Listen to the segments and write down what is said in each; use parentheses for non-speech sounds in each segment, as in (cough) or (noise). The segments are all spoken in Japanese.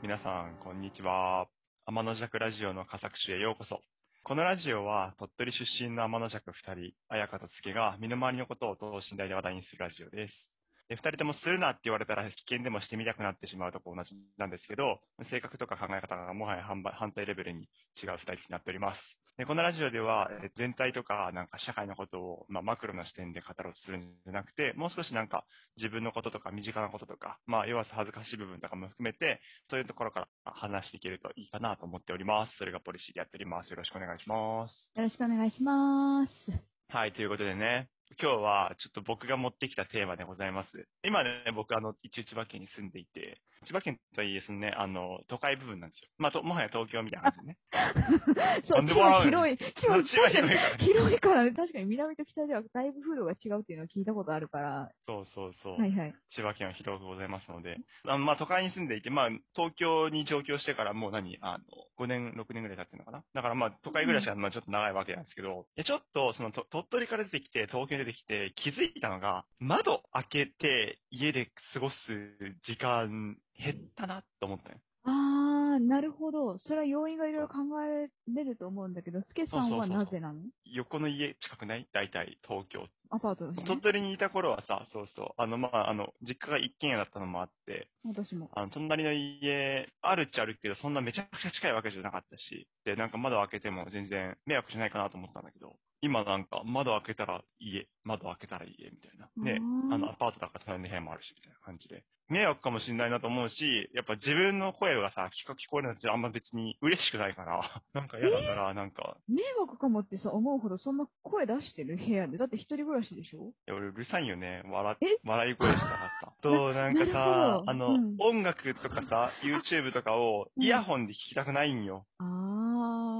皆さん、こんにちは。天の弱ラジオの加作市へようこそ。このラジオは、鳥取出身の天の弱二人、綾香と月が身の回りのことを等身大で話題にするラジオです。で二人ともするなって言われたら危険でもしてみたくなってしまうとこ同じなんですけど、性格とか考え方がもはや反反対レベルに違う二人になっております。でこのラジオでは、え全体とかなんか社会のことを、まあ、マクロな視点で語ろうとするんじゃなくて、もう少しなんか自分のこととか身近なこととか、まあ、弱さ恥ずかしい部分とかも含めて、そういうところから話していけるといいかなと思っております。それがポリシーでやっております。よろしくお願いします。よろしくお願いします。はい、ということでね、今日はちょっと僕が持ってきたテーマでございます。今ね、僕あの、一応千葉県に住んでいて、千葉県とはいえですね、あの、都会部分なんですよ。まあ、ともはや東京みたいな感じでね。(laughs) そう、千葉広い。(laughs) 千葉広いからね広いからね。確かに南と北ではだいぶ風土が違うっていうのを聞いたことあるから。そうそうそう。はいはい。千葉県は広くございますので、あのまあ、都会に住んでいて、まあ、東京に上京してからもう何、あの、5年、6年ぐらい経ってるのかなだからまあ、都会暮らしはまあちょっと長いわけなんですけど、いやちょっと、その、と鳥取から出てきて、東京に出てきて、気づいたのが、窓開けて家で過ごす時間減ったなと思ったよ。あー、なるほど。それは要因がいろいろ考えれると思うんだけど、スケさんはなぜなの？横の家近くない？大体、東京。アパートの、ね、鳥取にいた頃はさ、そうそう、あの、まあ、あの、実家が一軒家だったのもあって、私も。あの、隣の家、あるっちゃあるけど、そんなめちゃくちゃ近いわけじゃなかったし、で、なんか窓開けても全然迷惑しないかなと思ったんだけど、今なんか窓開けたら家、窓開けたら家みたいな。でうーん、あの、アパートだから隣の部屋もあるし、みたいな感じで。迷惑かもしれないなと思うし、やっぱ自分の声がさ、聞こ聞こえるのってあんま別に嬉しくないから、(laughs) なんか嫌だから、なんか、迷惑かもってさ、思うほどそんな声出してる部屋で。だって一人暮らしでしょ？いや俺うるさいよね。笑え、笑い声したらさ。と、なんかさあの、うん音楽とかさ、YouTube とかをうんイヤホンで聞きたくないんよ。あー。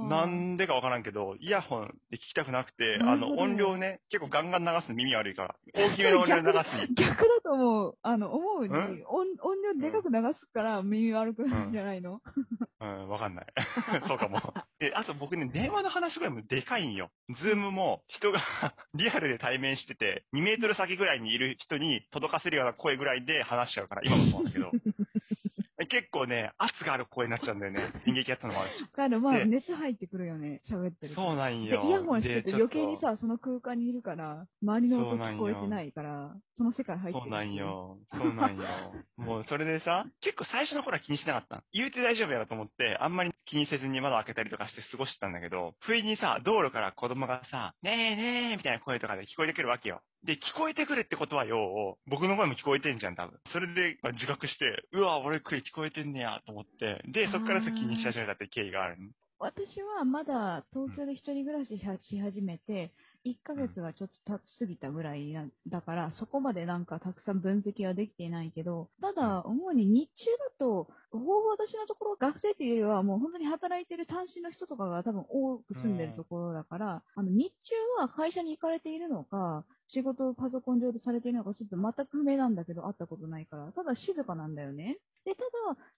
なんでかわからんけど、イヤホンで聞きたくなくて、あの、音量ね、結構ガンガン流すの耳悪いから、(laughs) 大きめの音量で流すに。逆だと思う。あの、思うに、ん音音量でかく流すから耳悪くなるんじゃないの、うん、わかんない。(laughs) そうかも。で、あと僕ね、電話の話ぐらいもでかいんよ。ズームも人が (laughs) リアルで対面してて、2メートル先ぐらいにいる人に届かせるような声ぐらいで話しちゃうから、今もそうなんだけど。結構ね、圧がある声になっちゃうんだよね。(laughs) 演劇やったのもあるし。だからまあ、で熱入ってくるよね、喋ってると。そうなんで、よ。イヤホンしててで余計に、さ、その空間にいるから、周りの音聞こえてないから、その世界入ってるしそうなん。よ。そうなんよ。(laughs) もうそれでさ、結構最初の頃は気にしなかった。言うて大丈夫やろと思って、あんまり気にせずに窓開けたりとかして過ごしてたんだけど、不意にさ、道路から子供がさ、ねえねえみたいな声とかで聞こえてくるわけよ。で、聞こえてくるってことはよ、僕の声も聞こえてんじゃん、多分。それで、まあ自覚して、うわ、俺声聞こえてんねや、と思って。で、そっから気にし始めたって経緯があるの。私はまだ東京で一人暮らしし始めて、1ヶ月がちょっと経ち過ぎたぐらいだから、そこまでなんかたくさん分析はできていないけど、ただ、主に日中だと、ほぼ私のところ学生っていうよりはもう本当に働いてる単身の人とかが多分多く住んでるところだから、あの日中は会社に行かれているのか、仕事をパソコン上でされているのかちょっと全く不明なんだけど、会ったことないから、ただ静かなんだよね。で、ただ、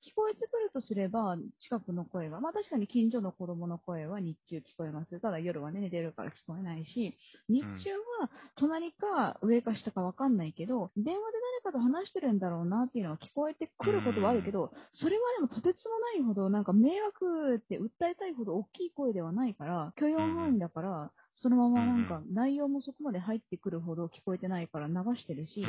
聞こえてくるとすれば、近くの声が、まあ確かに近所の子供の声は日中聞こえます。ただ夜はね、寝てるから聞こえないし、日中は隣か上か下かわかんないけど、電話で誰かと話してるんだろうなっていうのは聞こえてくることはあるけど、それはでもとてつもないほど、なんか迷惑って訴えたいほど大きい声ではないから、許容範囲だから、そのままなんか内容もそこまで入ってくるほど聞こえてないから流してるし、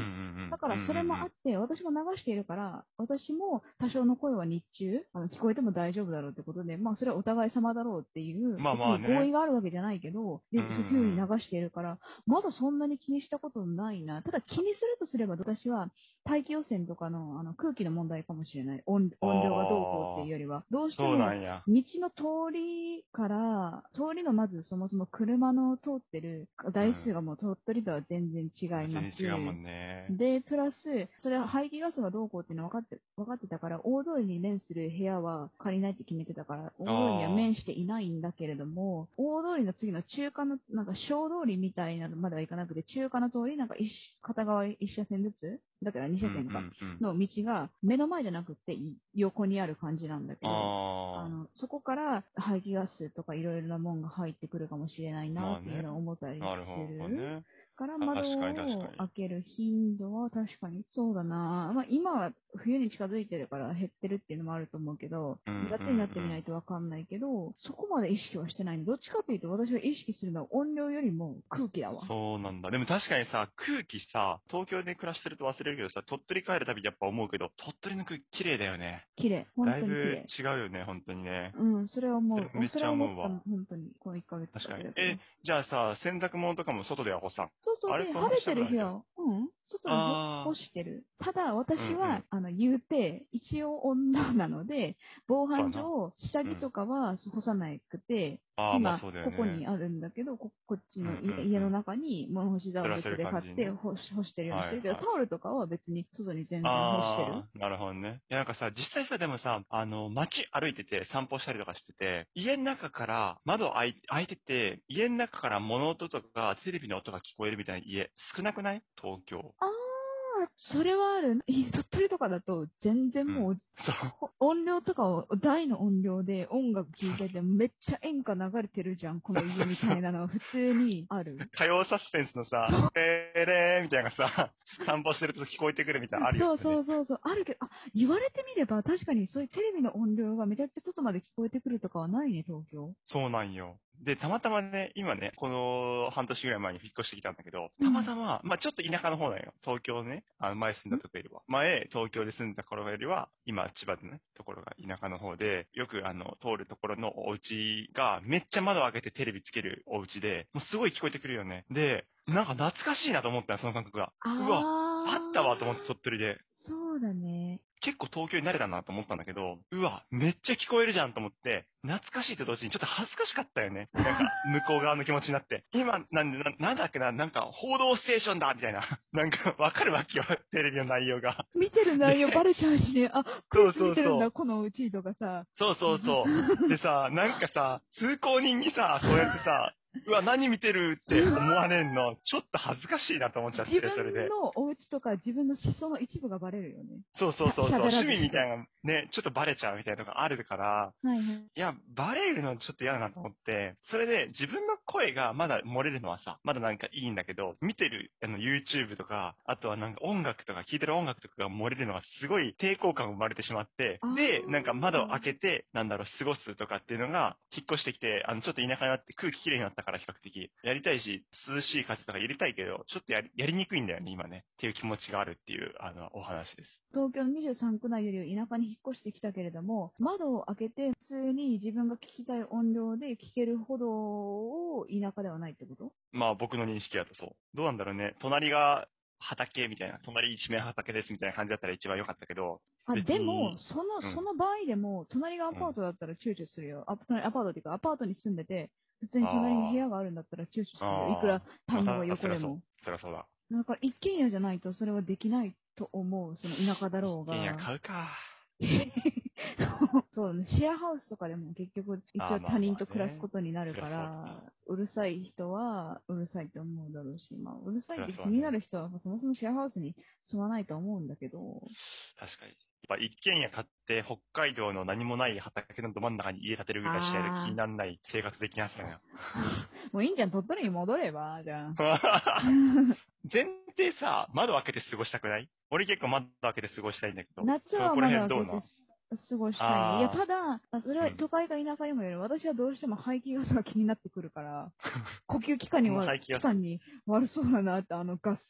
だからそれもあって、私も流しているから、私も多少の声は日中、あの聞こえても大丈夫だろうってことで、まあそれはお互い様だろうっていう、まあまあね合意があるわけじゃないけど、そういうふうに流しているから、まだそんなに気にしたことないな。ただ気にするとすれば私は大気汚染とかのあの空気の問題かもしれない。音音量がどうこうっていうよりは、どうしても。道の通りから、通りのまずそもそも車の通ってる台数がもう鳥取とは全然違います。全然違うもんね。で、プラス、それは排気ガスがどうこうっていうのは分かって、分かってたから、大通りに面する部屋は借りないって決めてたから、大通りには面していないんだけれども、大通りの次の中華の、なんか小通りみたいなのまではいかなくて、中華の通り、なんか一、片側一車線ずつだから2車線か。の道が目の前じゃなくてい横にある感じなんだけど、ああのそこから排気ガスとかいろいろなもんが入ってくるかもしれないなっていうのを思ったりあ、する。なるほどね。からあ窓を開ける頻度は確かにそうだな。まあ今は冬に近づいてるから減ってるっていうのもあると思うけど、うん夏になってみないとわかんないけど、そこまで意識はしてないの。どっちかっていうと私は意識するのは音量よりも空気だわ。そうなんだ。でも確かにさ、空気さ、東京で暮らしてると忘れるけどさ、鳥取帰るたびやっぱ思うけど、鳥取の空気綺麗だよね。綺麗。本だいぶ当に綺麗。違うよね、本当にね。うん、それは思う。めっちゃ思うわ本当に、この1ヶ月確かに。え、じゃあさ、洗濯物とかも外では干さん？そうそう、あれで、晴れてる日は、うん、外にあー干干してる。ただ、私は、うんうんあの、言うて、一応女なので、防犯上、下着とかは干さなくて、うだよね。ここにあるんだけど、ここっちのうんうんうん家家の中に物干し座を別で買って干してるようにしてるけど、はいはいタオルとかは別に外に全然干してる。なるほどね。いや、なんかさ、実際さ、でもさ、あの、街歩いてて散歩したりとかしてて、家の中から窓開いてて、家の中から物音とかテレビの音が聞こえるみたいな家、少なくない？東京。ああ、それはある。い (laughs) 鳥取とかだと、全然もう、そう。(laughs) 音量とかを大の音量で音楽聴いてて、めっちゃ演歌流れてるじゃん、この家みたいなのは普通に (laughs) ある。火曜サスペンスのさ、えーれーみたいなのがさ、散歩してると聞こえてくるみたいなのあるよね。そうそうそうそう、あるけど、あ、言われてみれば確かにそういうテレビの音量がめちゃくちゃ外まで聞こえてくるとかはないね、東京。そうなんよ。で、たまたまね、今ね、この半年ぐらい前に引っ越してきたんだけど、うんたまたま、まあちょっと田舎の方なんよ。東京ね、あの前住んだとこよりは。前、東京で住んだ頃よりは、今、千葉でね、ところが田舎の方で、よくあの、通るところのお家が、めっちゃ窓開けてテレビつけるお家で、もうすごい聞こえてくるよね。で、なんか懐かしいなと思ったよ、その感覚が。うわ、ああったわと思って、鳥取で。そうだね。結構東京に慣れたなと思ったんだけど、うわ、めっちゃ聞こえるじゃんと思って、懐かしいと同時にちょっと恥ずかしかったよね。(laughs) なんか、向こう側の気持ちになって。今、なんで、ななんだっけな、なんか、報道ステーションだみたいな。(laughs) なんか、わかるわけよ、テレビの内容が。見てる内容バレちゃうしね、あ、そうそうそう見てるんだ、このうちとかさ。そうそうそう。でさ、なんかさ、通行人にさ、そうやってさ、うわ、何見てるって思われんの、ちょっと恥ずかしいなと思っちゃって、自それで分。のお家とか自分の思想の一部がバレるよね。そうそうそうそう、趣味みたいなのね、ちょっとバレちゃうみたいなのがあるから、はいはい。いや、バレるのちょっと嫌だなと思って、それで自分の声がまだ漏れるのはさ、まだなんかいいんだけど、見てるあの YouTube とか、あとはなんか音楽とか、聴いてる音楽とかが漏れるのがすごい抵抗感が生まれてしまってで、なんか窓を開けて、なんだろう、過ごすとかっていうのが、引っ越してきて、あの、ちょっと田舎になって空気きれいになったから比較的、やりたいし、涼しい風とか入れたいけど、ちょっとやりやりにくいんだよね、今ね。っていう気持ちがあるっていう、あの、お話です。東京の23区内より田舎に引っ越してきたけれども、窓を開けて普通に自分が聞きたい音量で聞けるほどを田舎ではないってこと？まあ僕の認識だとそう。どうなんだろうね。隣が畑みたいな、隣一面畑ですみたいな感じだったら一番良かったけど、あ、でも、その、うんその場合でも、隣がアパートだったら躊躇するよ。あ隣アパートっていうか、アパートに住んでて、普通に隣に部屋があるんだったら躊躇するいくら単語がまあ横でも。そりゃそうだ。だから一軒家じゃないとそれはできないと思う。その田舎だろうが。いや、買うか。(laughs) そうね、シェアハウスとかでも結局、一応他人と暮らすことになるかまあらね、うるさい人はうるさいと思うだろうし、まあ、うるさいって気になる人はそもそもシェアハウスに住まないと思うんだけど、確かに。やっぱ一軒家買って北海道の何もない畑のど真ん中に家建てるぐらいしないと気にならない生活できますよね。(laughs) もういいんじゃん、鳥取に戻れば、じゃあ。(laughs) 前提さ、窓開けて過ごしたくない？俺結構窓開けて過ごしたいんだけど。夏はそこらまだ辺どうな過ごしたい。いや、ただ、あそれはうん都会か田舎にもよる。私はどうしても排気ガスが気になってくるから、(laughs) 呼吸器官にはもう排気ガス器官に悪そうだなって、あのガス。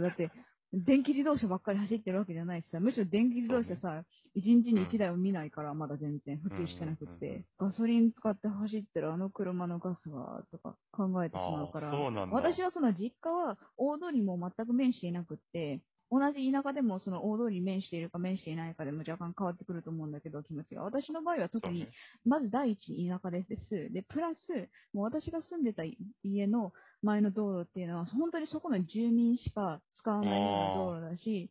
だって、電気自動車ばっかり走ってるわけじゃないしさ、むしろ電気自動車さ、一日に一台を見ないから、まだ全然普及してなくて、ガソリン使って走ってるあの車のガスが、とか考えてしまうから私はその実家は大通りも全く面していなくって、同じ田舎でもその大通りに面しているか面していないかでも若干変わってくると思うんだけど、気持ちが。私の場合は特にまず第一田舎です。で、プラス、もう私が住んでた家の前の道路っていうのは、本当にそこの住民しか使わないような道路だし、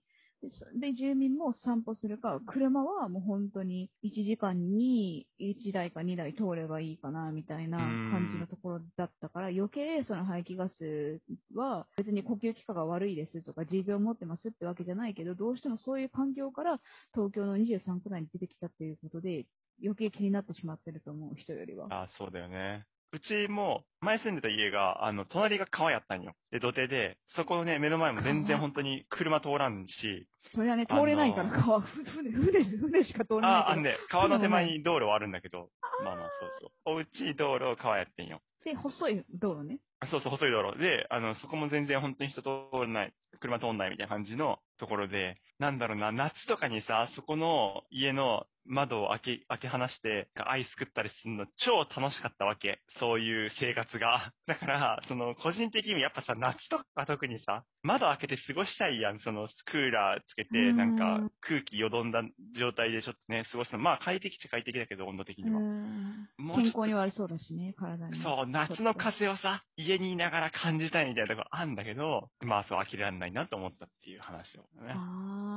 で住民も散歩するか、車はもう本当に1時間に1台か2台通ればいいかな、みたいな感じのところだったから、余計その排気ガスは別に呼吸器科が悪いですとか、持病を持ってますってわけじゃないけど、どうしてもそういう環境から東京の23区内に出てきたっていうことで、余計気になってしまってると思う、人よりは。あーそうだよね。うちも、前住んでた家が、あの、隣が川やったんよ。で、土手で、そこのね、目の前も全然川本当に車通らんし、それはね、通れないから、川、ふ船、船、船しか通れないあ、から。あのね、川の手前に道路はあるんだけど、まあまあ、そうそう。おうち、道路、川やってんよ。で、細い道路ね。あそうそう、細い道路で、あの、そこも全然本当に人通らない、車通んないみたいな感じのところで、なんだろうな、夏とかにさ、そこの家の窓を開け、開け放して、アイス食ったりするの超楽しかったわけ。そういう生活が。(laughs) だから、その、個人的にやっぱさ、夏とか特にさ、窓開けて過ごしたいやん。その、クーラーつけて、うんなんか、空気よどんだ状態でちょっとね、過ごすの。まあ、快適っちゃ快適だけど、温度的うには。ん。もう健康に悪そうだしね、体に。そう、夏の風をさ、家にいながら感じたいみたいなところあんだけど、まあそう、飽きられないなと思ったっていう話をね。ああ、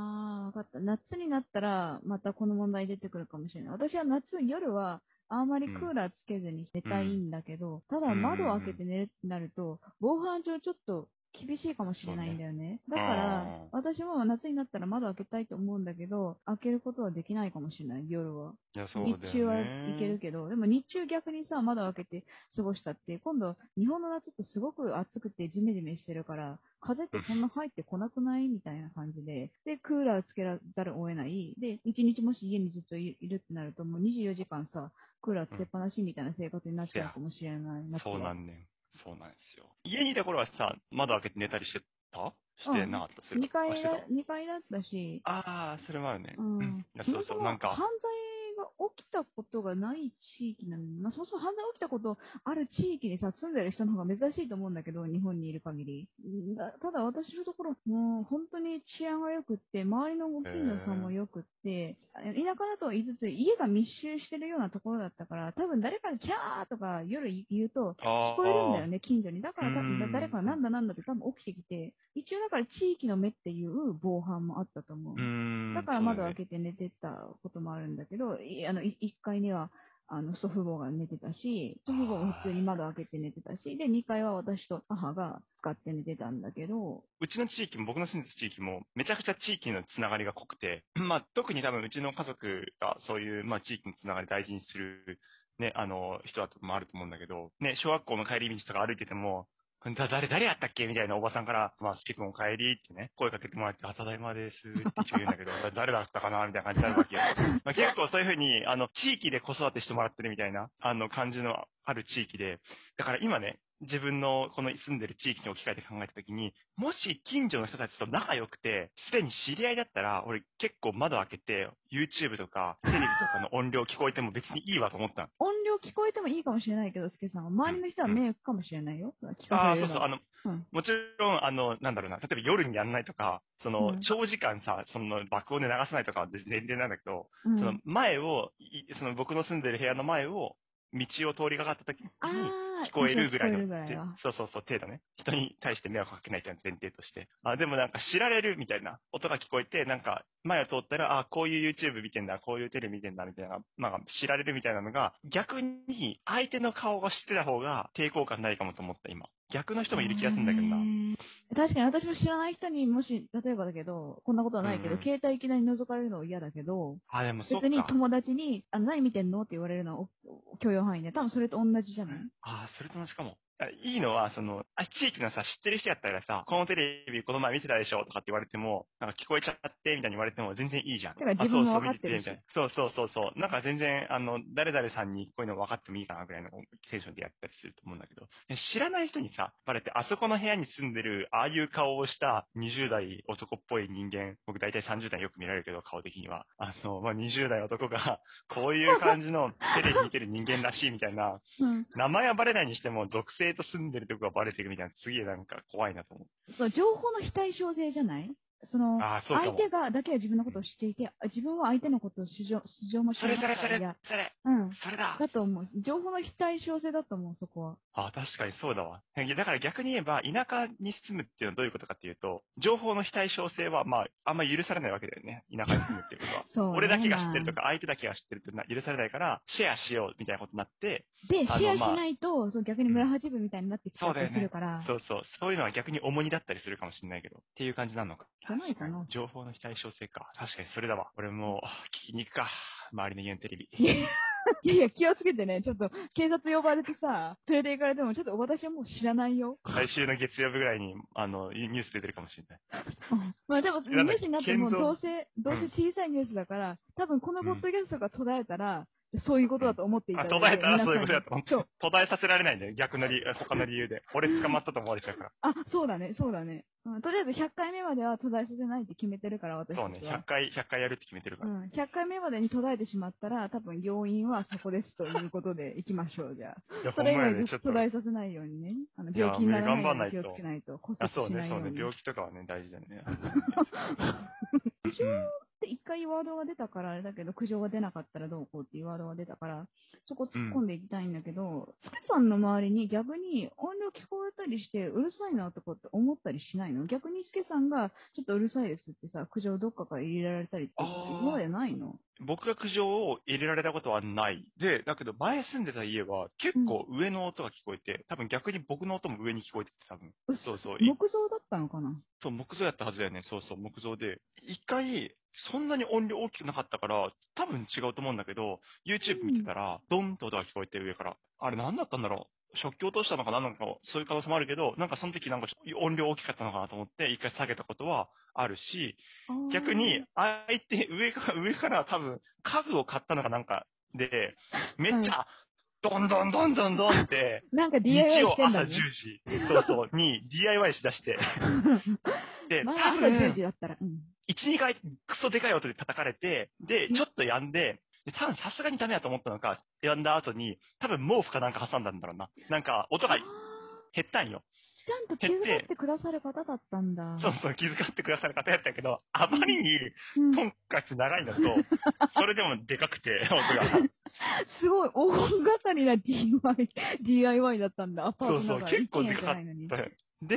わかった。夏になったら、またこの問題出てくるかもしれない。私は夏、夜は、あんまりクーラーつけずに寝たいんだけど、ただ窓を開けて寝るってなると、防犯上ちょっと厳しいかもしれないんだよね。だからうん、私も夏になったら窓開けたいと思うんだけど、開けることはできないかもしれない、夜は。いや、そうだよね。日中はいけるけど、でも日中逆にさ、窓開けて過ごしたって、今度、日本の夏ってすごく暑くてジメジメしてるから、風ってそんな入ってこなくないみたいな感じで、で、クーラーつけざるを得ない。で、一日もし家にずっといいるってなると、もう24時間さ、クーラーつけっぱなしみたいな生活になっちゃうかもしれない。夏はそうなんねん。そうなんですよ。家にいた頃はさ、窓開けて寝たりしてた？してなかった、それ2階だあしてた、二階だったし、ああ、それもあるね。うん。そうそう、なんか。犯、罪が起きたことがない地域なの？に、まあ、そもそも犯罪起きたことある地域にさ、住んでる人の方が珍しいと思うんだけど、日本にいる限り。ただ私のところ、もう本当に治安が良くって、周りのご近所さんも良くって、田舎だと言いつつ、家が密集してるようなところだったから、多分誰かにキャーとか夜言うと、あ聞こえるんだよね、近所に。だから多うん分誰かがなんだなんだって多分起きてきて、一応だから地域の目っていう防犯もあったと思う。う。だから窓開けけて寝てたこともあるんだけど、いあの、1階には、あの、祖父母が寝てたし、祖父母も普通に窓開けて寝てたし、で、2階は私と母が使って寝てたんだけど、うちの地域も、僕の住んでた地域も、めちゃくちゃ地域のつながりが濃くて、(clears throat) まあ、特に多分うちの家族がそういう、まあ、地域のつながり大事にする、ね、あの、人だともあると思うんだけど、ね、小学校の帰り道とか歩いてても、だ誰、誰やったっけ？みたいなおばさんから、まあ、スケ君お帰りってね、声かけてもらって、あ、ただいまですって一応言うんだけど、(laughs) 誰だったかな？みたいな感じになるわけよ。(laughs) まあ、結構そういうふうに、あの、地域で子育てしてもらってるみたいな、あの、感じのある地域で、だから今ね、自分のこの住んでる地域に置き換えて考えたときに、もし近所の人たちと仲良くて、すでに知り合いだったら、俺結構窓開けて、YouTube とかテレビとかの音量聞こえても別にいいわと思ったの。音量聞こえてもいいかもしれないけど、スケさんは。周りの人は迷惑かもしれないよ。聞ああ、かせるのそうそう、あの、うんもちろん、あの、なんだろうな、例えば夜にやんないとか、その、うん長時間さ、その爆音で流さないとかは全然なんだけど、うんその前を、いその僕の住んでる部屋の前を、道を通りかかった時に、ああ、聞こえるぐらいの聞こえるぐらいは。そうそうそう、程度ね。人に対して迷惑かけないという前提として。あ、でもなんか知られるみたいな音が聞こえて、なんか前を通ったら、あ、こういう YouTube 見てんだ、こういうテレビ見てんだ、みたいな、なんか知られるみたいなのが、逆に相手の顔が知ってた方が抵抗感ないかもと思った、今。逆の人もいる気がするんだけどな。確かに私も知らない人にもし、例えばだけど、こんなことはないけど、うん携帯いきなり覗かれるのは嫌だけど、あ、でも。別に友達に、あの何見てんの？って言われるのはお許容範囲で、多分それと同じじゃない？あ、それと同じかも。あいいのは、その、あ、地域のさ、知ってる人やったらさ、このテレビこの前見てたでしょとかって言われても、なんか聞こえちゃって、みたいに言われても全然いいじゃん。自分もあ分かってるしそうそうそうそう。なんか全然、あの、誰々さんにこういうの分かってもいいかなぐらいのテンションでやったりすると思うんだけど、ね知らない人にさ、バレて、あそこの部屋に住んでる、ああいう顔をした20代男っぽい人間、僕大体30代よく見られるけど、顔的には。あの、まあ、20代男が、こういう感じのテレビ見てる人間らしいみたいな、(laughs) うん。名前はバレないにしても、属性と住んでるとこがバレてるみたいな、すげえなんか怖いなと思う。そう、情報の非対称性じゃない？その。相手が、だけは自分のことを知っていて、あ自分は相手のことを素性素性も知そらなかったそれそれそれ、うん。それだ。だと思う。情報の非対称性だと思う、そこは。あ、確かにそうだわ。だから逆に言えば、田舎に住むっていうのはどういうことかっていうと、情報の非対称性は、まあ、あんま許されないわけだよね。田舎に住むっていうことは。(laughs) そう、ね。俺だけが知ってるとか、相手だけが知ってるってな許されないから、シェアしようみたいなことになって、で、シェアしまあないと、そう逆に村八分みたいになってきたりするから、そうそう、そういうのは逆に重荷だったりするかもしれないけど、っていう感じなのか。じゃな？いかな情報の非対称性か。確かにそれだわ。俺も、聞きに行くか。周りの家のテレビ。いやいや、気をつけてね、ちょっと警察呼ばれてさ、連れて行かれても、ちょっと私はもう知らないよ。来週の月曜日ぐらいに、あの、ニュース出てるかもしれない。まあでも、ニュースになっても、どうせ、どうせ小さいニュースだから、多分このポッドキャストが途絶えたら、そういうことだと思っていたあ、だいて途絶えたらそういうことだと思ってそう。途絶えさせられないんだよ。逆の理由、他の理由で。(laughs) 俺捕まったと思われちゃうから。あ、そうだね、そうだね。うん、とりあえず100回目までは途絶えさせないって決めてるから、私。そうね、100回、100回やるって決めてるから。うん、100回目までに途絶えてしまったら、多分要因はそこですということで行きましょう、じゃあ。いや、それ以外。で途絶えさせないようにね。あの病気にならないように気をつけないと、骨あ、折そうね、そうね。病気とかはね、大事だよね。(laughs) 苦情って一回ワードが出たからあれだけど、苦情が出なかったらどうこうっていうワードが出たから、そこ突っ込んでいきたいんだけど、スケさんの周りに逆に音量聞こえたりしてうるさいなとかって思ったりしないの？逆にスケさんがちょっとうるさいですってさ、苦情どっかから入れられたりって今までないの？僕が苦情を入れられたことはない。で、だけど前住んでた家は結構上の音が聞こえて、多分逆に僕の音も上に聞こえてて多分。そうそう木造だったのかな？そう、木造やったはずだよね。そうそう、木造で。一回、そんなに音量大きくなかったから、多分違うと思うんだけど、YouTube 見てたら、ドンと音が聞こえて上から。あれ何だったんだろう？食器落としたのかな？なんか、そういう可能性もあるけど、なんかその時なんか音量大きかったのかなと思って、一回下げたことはあるし、逆に、相手、上から、上から多分、家具を買ったのかなんかで、めっちゃ、ドンドンドンドンドンって、(laughs) なんか日 DIY 曜朝10してんだね。時、そうそう、に DIY しだして、(laughs) で、まあ、多朝10分時、だったら。うん。1、2回クソでかい音で叩かれて、で、ちょっとやんで、で多分さすがにダメだと思ったのか、やんだ後に、多分毛布かなんか挟んだんだろうな。なんか、音が減ったんよ。ちゃんと気遣ってくださる方だったんだ。そうそう、気遣ってくださる方やったけど、あまりに、うんトンカチ長いのと、それでもでかくて、(laughs) 音が。すごい、大掛かりな DIY、DIY だったんだ、アパーそうそう。結構でかかった。で、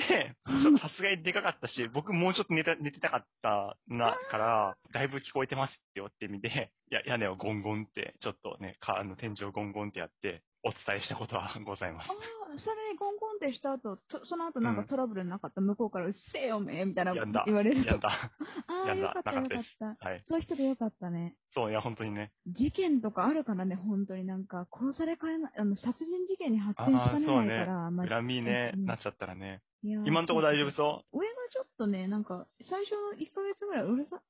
さすがにでかかったし、(laughs) 僕もうちょっと寝た寝てたかったな、から、だいぶ聞こえてますよって意味で、や屋根をゴンゴンって、ちょっとね、かあの天井をゴンゴンってやって、お伝えしたことは (laughs) ございますあ。あ、それゴンゴンってした後、とその後なんかうんトラブルなかった、向こうからうっせえよめみたいなやんだ。言われる。やんだ。ああ、やんだよかったよかっなかったですた。はい。そういう人でよかったね。そう、いや、本当にね。事件とかあるからね、本当になんか、殺されかねない、あの、殺人事件に発展しかねないから、まあ恨みね、うんなっちゃったらね。いやー今んとこ大丈夫そ上がちょっとね、なんか、最初の1ヶ月ぐらいうるさ、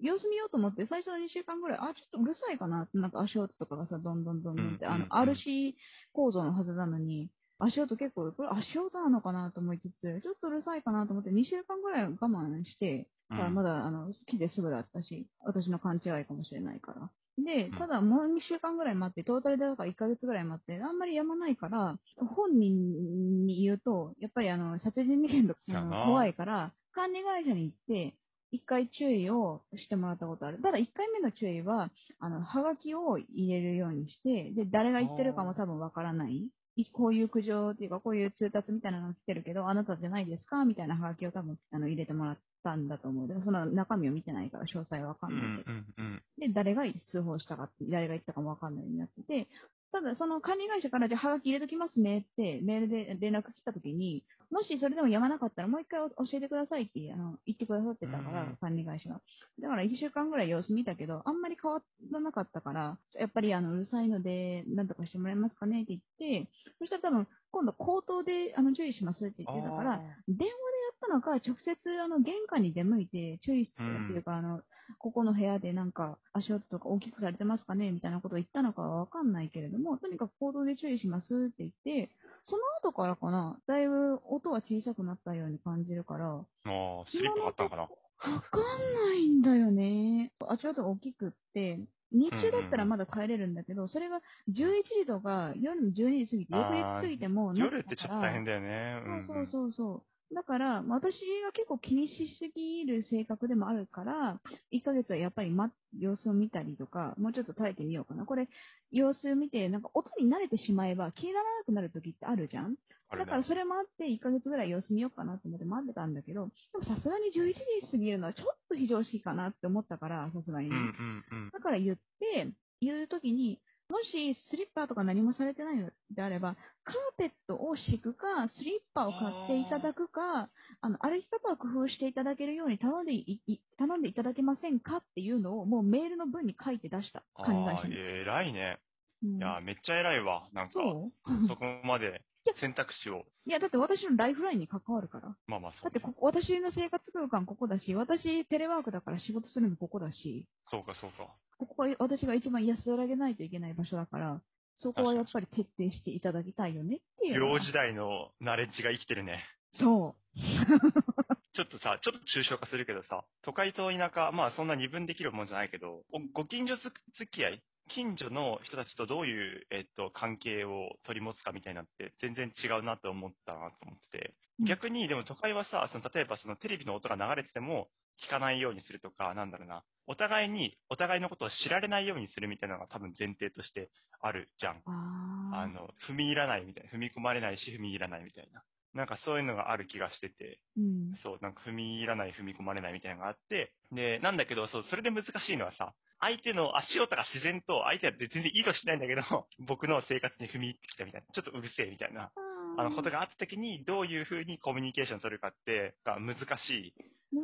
様子見ようと思って、最初の2週間ぐらい、あ、ちょっとうるさいかな。って、なんか足音とかがさ、どんどんどんどんって、あの、うんうん。うん RC 構造のはずなのに、足音結構、これ足音なのかなと思いつつ、ちょっとうるさいかなと思って、2週間ぐらい我慢して、うん。さまだ、あの、来てすぐだったし、私の勘違いかもしれないから。でうん、ただもう2週間ぐらい待って、トータルでだから1ヶ月ぐらい待って、あんまりやまないから、本人に言うと、やっぱりあの、殺人事件とか怖いから、管理会社に行って、一回注意をしてもらったことある。ただ一回目の注意は、あの、はがきを入れるようにして、で、誰が言ってるかも多分わからない。いこういう苦情っていうか、こういう通達みたいなのが来てるけど、あなたじゃないですか？みたいなはがきを多分、あの、入れてもらったんだと思う。でもその中身を見てないから詳細はわかうんないけど。んうん。で、誰が通報したかって、誰が言ったかもわかんないようになってて、ただ、その管理会社から、じゃあ、はがき入れときますねって、メールで連絡来たときに、もしそれでもやまなかったら、もう一回教えてくださいって、あの、言ってくださってたから、うん管理会社が。だから、一週間ぐらい様子見たけど、あんまり変わらなかったから、やっぱり、あの、うるさいので、なんとかしてもらえますかねって言って、そしたら多分、今度、口頭で、あの、注意しますって言ってたから、あ電話でやったのか、直接、あの、玄関に出向いて、注意するっていうか、あの、ここの部屋でなんか足音とか大きくされてますかねみたいなことを言ったのかはわかんないけれども、とにかく行動で注意しますって言って、その後からかな、だいぶ音は小さくなったように感じるから、あー、スリップがあったのかな？かんないんだよね。足音が大きくって、日中だったらまだ帰れるんだけど、それが11時とか夜の12時過ぎて、翌日過ぎてもな夜ってちょっと大変だよね。そうそうそうそう。だから、私が結構気にしすぎる性格でもあるから、1ヶ月はやっぱり、ま、様子を見たりとか、もうちょっと耐えてみようかな。これ、様子を見て、なんか音に慣れてしまえば気にならなくなる時ってあるじゃん？だからそれもあって、1ヶ月ぐらい様子見ようかなと思って待ってたんだけど、でもさすがに11時過ぎるのはちょっと非常識かなって思ったから、さすがにね。うんうんうん。だから言って、言うときに、もしスリッパとか何もされてないのであれば、カーペットを敷くか、スリッパを買っていただくか、あの、歩き方を工夫していただけるように頼んでい、い頼んでいただけませんかっていうのをもうメールの文に書いて出した。管理会社に。偉いね。うんいや、めっちゃ偉いわ。なんか、そこまで選択肢を、いや、だって私のライフラインに関わるから。まあまあそう、だってここ、私の生活空間ここだし、私テレワークだから仕事するのここだし、そうかそうか。ここは私が一番安らげないといけない場所だから、そこはやっぱり徹底していただきたいよねっていうのは。幼時代のナレッジが生きてるね。そう。(laughs) ちょっとさ、ちょっと抽象化するけどさ、都会と田舎、まあそんな二分できるもんじゃないけど、おご近所付き合い近所の人たちとどういう、えっと、関係を取り持つかみたいなって全然違うなと思ったなと思ってて、うん。逆にでも都会はさ、その例えばそのテレビの音が流れてても聞かないようにするとか、なんだろうな、お互いに、お互いのことを知られないようにするみたいなのが多分前提としてあるじゃん。ああの、踏み入らないみたいな、踏み込まれないし踏み入らないみたいな。なんかそういうのがある気がしてて、うん。そう、なんか踏み入らない、踏み込まれないみたいなのがあって、で、なんだけど、そう、それで難しいのはさ、相手の足音が自然と、相手は全然意図しないんだけど、(laughs) 僕の生活に踏み入ってきたみたいな、ちょっとうるせえみたいな、あの、ことがあった時に、どういうふうにコミュニケーション取るかって、が難しい、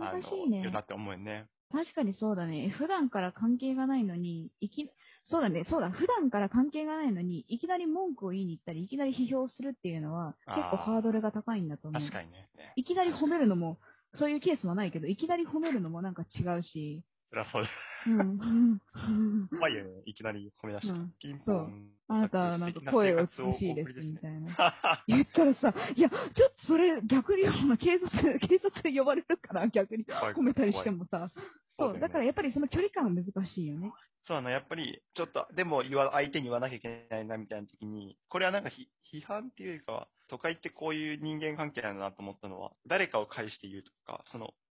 あ難しいの、ねよ。なって思うよね。確かにそうだね。普段から関係がないのに、いき、そうだね、そうだ、普段から関係がないのに、いきなり文句を言いに行ったり、いきなり批評するっていうのは、結構ハードルが高いんだと思う。確かにね。ねいきなり褒めるのも、そういうケースはないけど、いきなり褒めるのもなんか違うし、そりゃそうだ。うん。怖いよね。いきなり褒め出した。うんピンポン。あなたはなんか声が美しいです、みたいな。(laughs) 言ったらさ、いや、ちょっとそれ逆に警察、警察で呼ばれるから逆に褒めたりしてもさ、そう、怖いだからやっぱりその距離感は難しいよね。そうなの、やっぱり、ちょっと、でも言わ、相手に言わなきゃいけないな、みたいな時に、これはなんかひ批判っていうよりかは、都会ってこういう人間関係なんだなと思ったのは、誰かを介して言うとか、その、き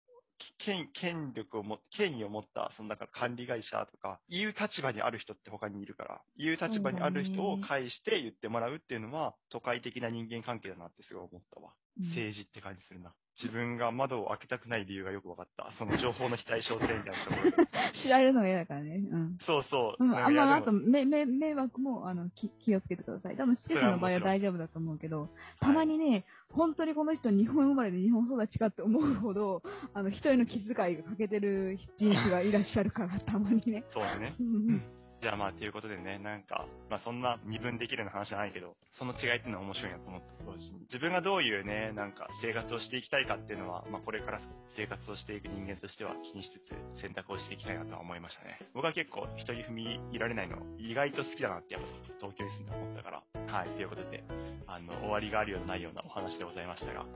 権、権力をも、権威を持った、その、だから管理会社とか、言う立場にある人って他にいるから、言う立場にある人を介して言ってもらうっていうのは、都会的な人間関係だなってすごい思ったわ。うん政治って感じするな。自分が窓を開けたくない理由がよく分かった。その情報の非対称性みたいなところで。(laughs) 知られるのが嫌だからね。うん。そうそう。うん、あんまあと、め、め、迷惑も、あの、気、気をつけてください。多分、施設の場合は大丈夫だと思うけど、たまにね、本当にこの人日本生まれで日本育ちかって思うほど、あの、一人の気遣いが欠けてる人種がいらっしゃるから、たまにね。そうだね。じゃあまあ、ということでね、なんか、まあそんな二分できるような話じゃないけど、その違いっていうのは面白いなと思ったと同時に、自分がどういうね、なんか生活をしていきたいかっていうのは、まあこれから生活をしていく人間としては気にしつつ選択をしていきたいなとは思いましたね。僕は結構人に踏み入られないの意外と好きだなってやっぱ東京に住んで思ったから、はい、ということで、あの、終わりがあるようなないようなお話でございましたが、は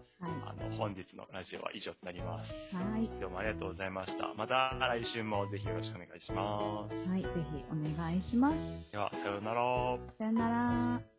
あの、本日のラジオは以上となります。い。はい。どうもありがとうございました。また来週もぜひよろしくお願いします。はい。ぜひお願いします。では、さようなら。さよなら。